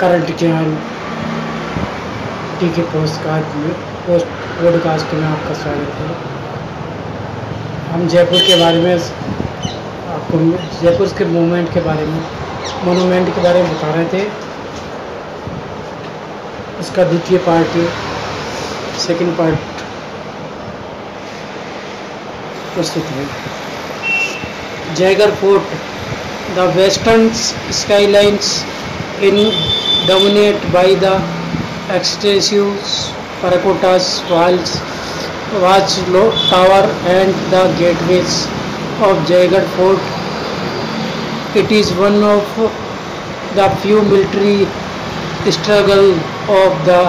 Current channel टीके post podcast में post podcast में आपका स्वागत है हम जयपुर के बारे में आपको जयपुर के मूवमेंट के बारे में मोनूमेंट के बारे में बता रहे थे उसका द्वितीय पार्ट सेकंड पार्ट प्रस्तुत है Jaigarh fort the western skylines in dominated by the extensive terracottas walls, watch tower and the gateways of Jagged Fort. It is one of the few military struggle of the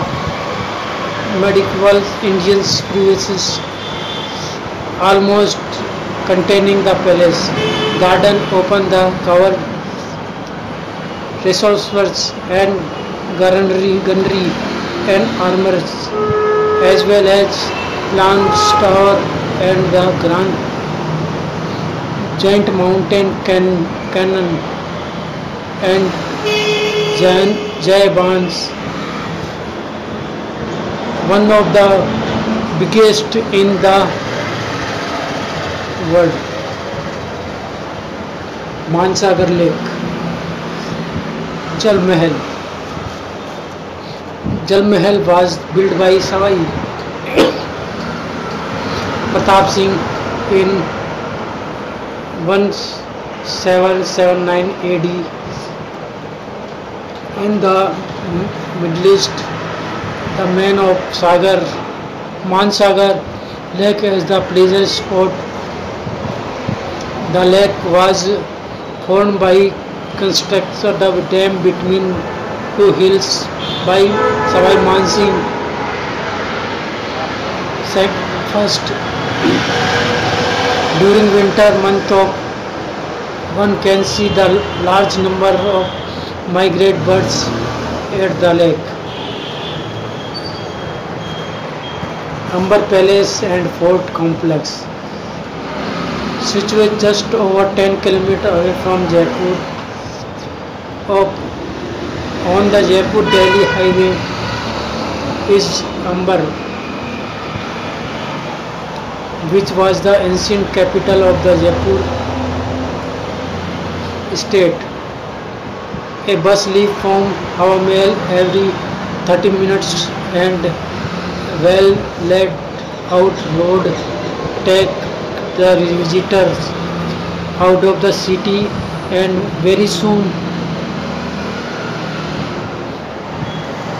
medieval Indian provinces almost containing the palace garden open the covered resources and gunnery, gunnery and armors as well as Lance store and the Grand Giant Mountain can, Cannon and Jan, jay Jaibans one of the biggest in the world Mansagar Lake Jal Mahal Jal Mahal was build by Sawai Pratap Singh in one seven seven nine A D in the middle east the man of Sagar Mansagar lake is the pleasure spot the lake was formed by construction of dam between two hills by Sawai Mansingh said first during winter month of one can see the large number of migrate birds at the lake. Amber Palace and Fort Complex situated just over 10 km away from Jaipur Of on the Jaipur-Delhi highway is Amber, which was the ancient capital of the Jaipur state. A bus leaves from mail every 30 minutes and well laid out road take the visitors out of the city and very soon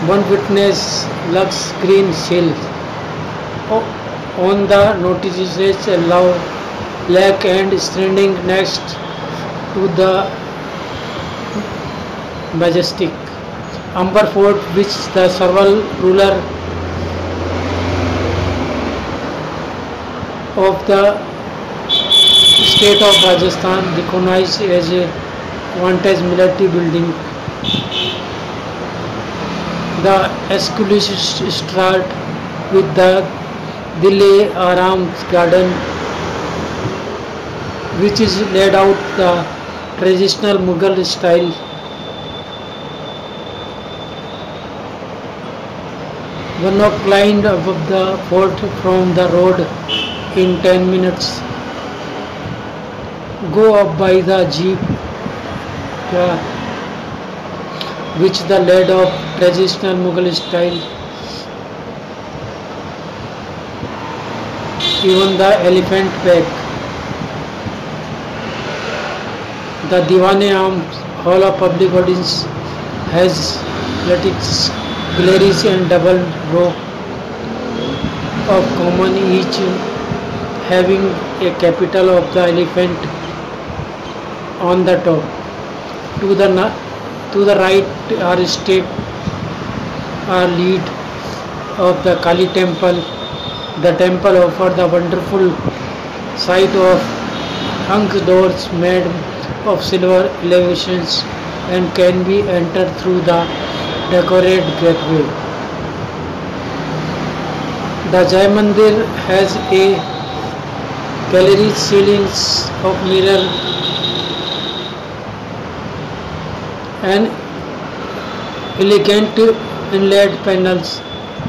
One witness lux green shield on the notices allow black and standing next to the majestic amber fort which the several ruler of the state of Rajasthan recognized as a vantage military building. The excursions start with the Dile Aram garden which is laid out the traditional Mughal style. One climbed above the fort from the road in 10 minutes. Go up by the jeep. which the lead of traditional Mughal style. Even the elephant back. The Diwane Am Hall of Public Audience has let its galleries and double row of common each having a capital of the elephant on the top. To the north to the right are step or lead of the Kali temple. The temple offers the wonderful sight of hung doors made of silver elevations and can be entered through the decorated gateway. The Jai Mandir has a gallery ceilings of mirror and elegant inlaid panels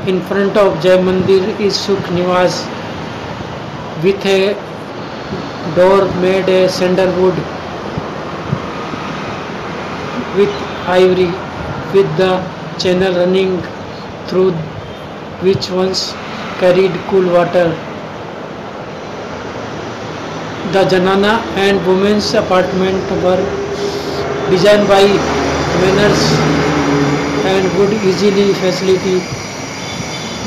in front of Jai Mandir is Sukh Niwas with a door made a sandalwood with ivory with the channel running through which once carried cool water. The Janana and women's apartment were designed by manners and would easily facilitate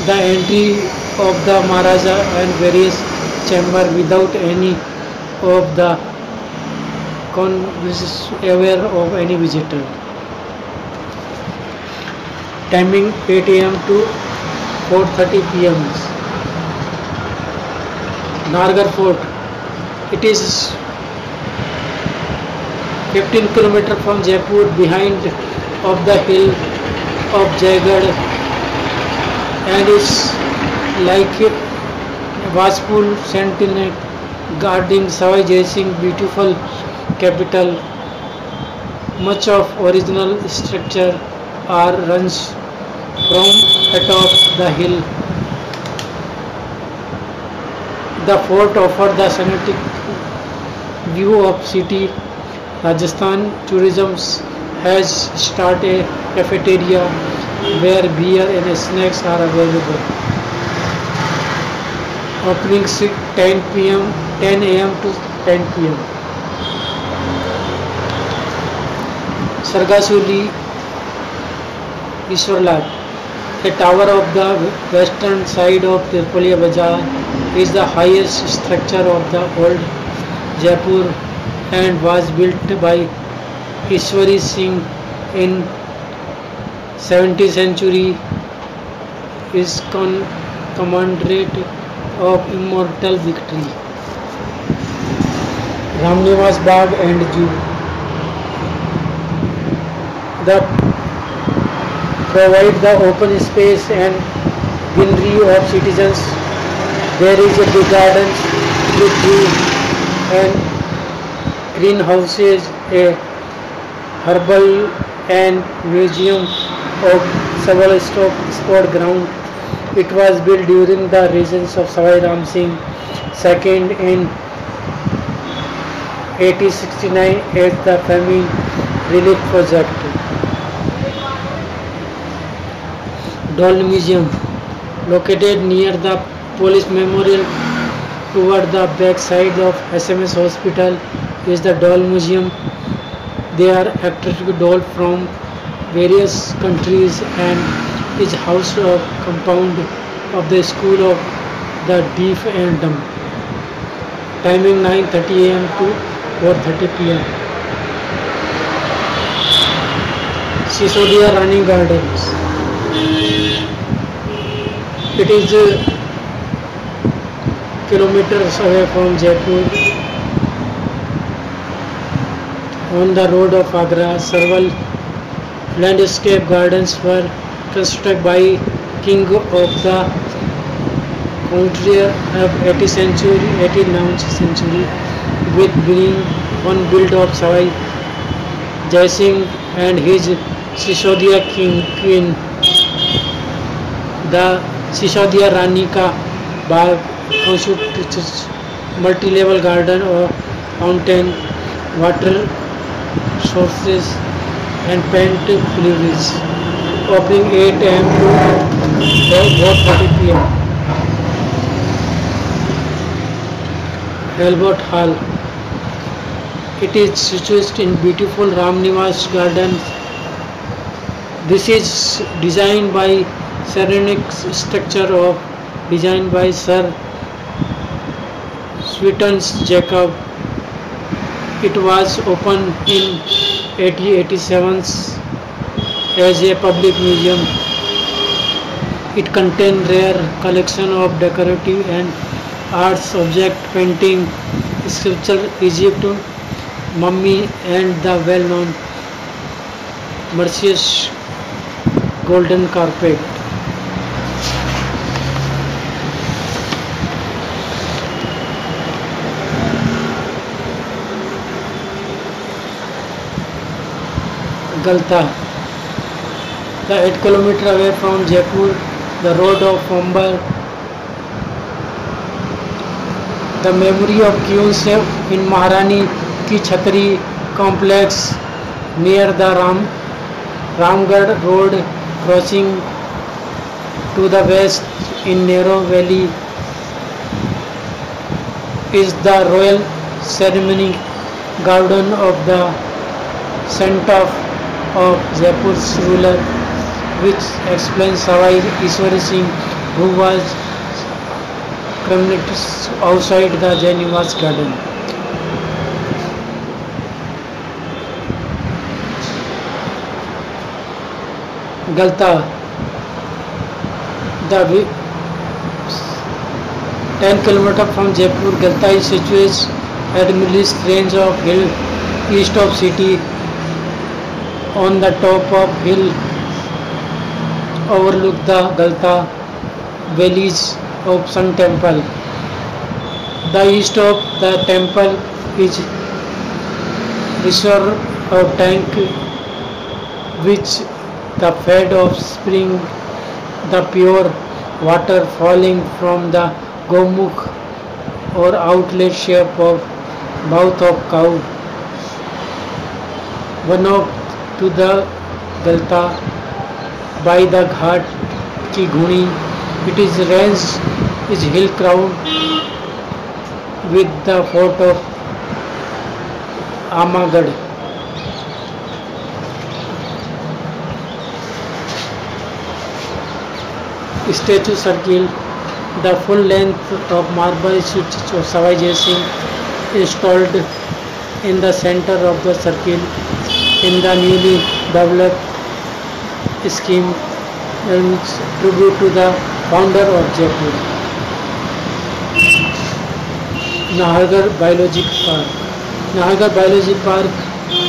the entry of the Maharaja and various chamber without any of the convicts aware of any visitor. Timing 8 am to 4.30 pm. Nargar Fort. It is 15 kilometer from Jaipur behind of the hill of Jaigarh and is like a watchful sentinel guarding Savai Jai Singh beautiful capital. Much of original structure are runs from atop the hill. The fort offered the scenic view of city Rajasthan tourism has started a cafeteria where beer and snacks are available. Opening 10 p.m. 10 a.m. to 10 p.m. Sargasuli Ishwarlad, the tower of the western side of Tirpolia Bazaar is the highest structure of the old Jaipur and was built by Ishwari Singh in 17th century is con- commemorative of immortal victory. Ramnivas Bagh and Jew. The provide the open space and greenery of citizens. There is a big garden with trees and green houses, a herbal and museum of several sport ground. It was built during the reigns of Sawai Ram Singh II in 1869 as the famine relief project. Doll Museum, located near the police memorial toward the back side of SMS Hospital, is the doll museum. They are attracted doll from various countries and is house of compound of the school of the deaf and dumb. Timing 9:30 a.m. to 4:30 p.m. Sisodia Running Gardens. It is uh, kilometers away from Jaipur on the road of Agra, several landscape gardens were constructed by king of the country of 18th century, 18th century with green on built of sai Jai Singh and his Sisodiya king queen. The Sisodiya Rani ka bag constructed multi-level garden or fountain water sources and paint deliveries. Opening 8 am to 30 pm. Albert Hall. It is situated in beautiful Ramnimas Gardens. This is designed by ceramic structure of designed by Sir Sweetons Jacob It was opened in 1887 as a public museum. It contained rare collection of decorative and arts object painting, sculpture, Egypt, mummy and the well-known Mercius golden carpet. Galta. The 8 km away from Jaipur, the road of Mumbai, the memory of Q's in Maharani की छतरी complex near the Ram Ramgarh road crossing to the west in Nero Valley is the royal ceremony garden of the saint of of Jaipur's ruler, which explains Savai Iswari Singh, who was cremated outside the Jainivas garden. Galta, the 10 km from Jaipur, Galta is situated at the Middle range of hill east of city on the top of hill overlook the Galta valley of Sun Temple. The east of the temple is reservoir or tank which the fed of spring the pure water falling from the gomukh or outlet shape of mouth of cow. One of to the दलता by the Ghat ki Guni it is range is hill crown with the fort of Amagarh statue circle the full length of marble Sawai Jai Singh installed in the centre of the circle in the newly developed scheme and tribute to the founder of Jaipur. Nahargarh Biologic Park Nahargarh Biologic Park,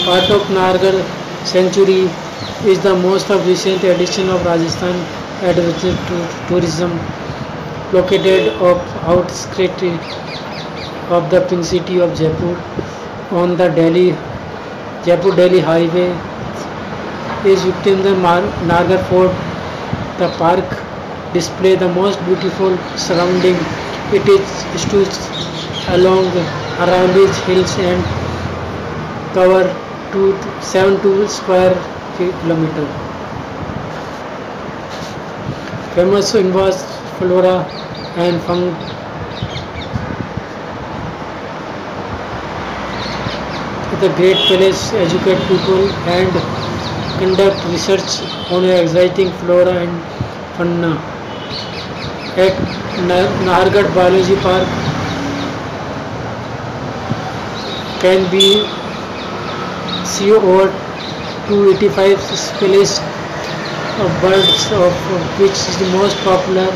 part of Nahargarh Sanctuary, is the most of recent addition of Rajasthan Adventure Tourism located off outskirts of the pink city of Jaipur on the Delhi Jaipur Delhi highway इस युक्ति अंदर Nagar fort the park display the most beautiful surrounding it is to along around hills and cover two seven two square kilometre famous इन्वास flora and fauna The great palace, educate people and conduct research on exciting flora and fauna. At Nahargarh Biology Park can be see over 285 species of birds of which is the most popular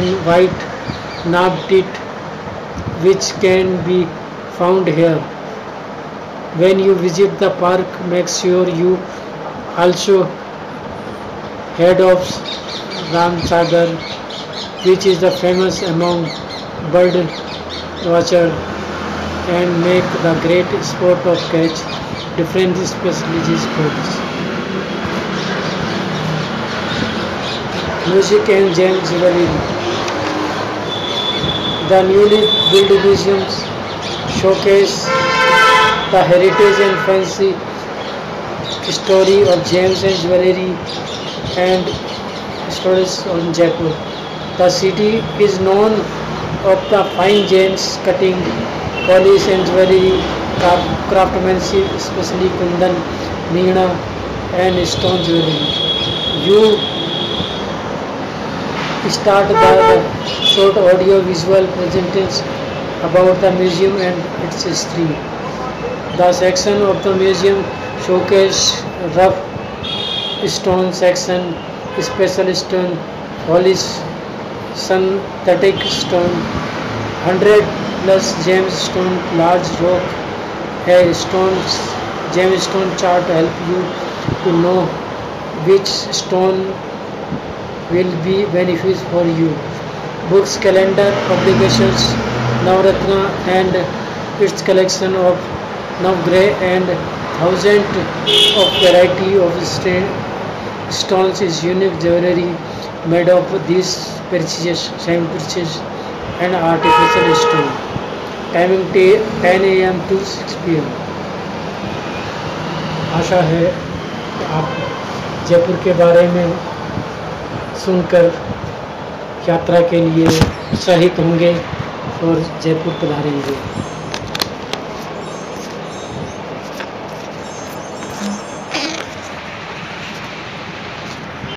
in white knobbed which can be found here when you visit the park make sure you also head of Ramsagar which is the famous among bird watcher and make the great sport of catch different specialties birds. Music and James Valin. The newly built museums showcase the heritage and fancy story of gems and jewelry and stories on Jaipur. The city is known of the fine gems cutting, polish and jewelry, craftsmanship, especially kundan, meena and stone jewelry. You start the short audio visual presentation about the museum and its history. The section of the museum showcases rough stone section, special stone, polish, synthetic stone, 100 plus gem stone, large rock, है stones, gem stone chart help you to know which stone will be benefits for you. Books, calendar, publications, Navratna and its collection of grey and thousand of variety of stain stone is unique jewellery made of this and artificial stone timing ten A M to six P M आशा है आप जयपुर के बारे में सुनकर यात्रा के लिए उत्साहित होंगे और जयपुर पधारेंगे।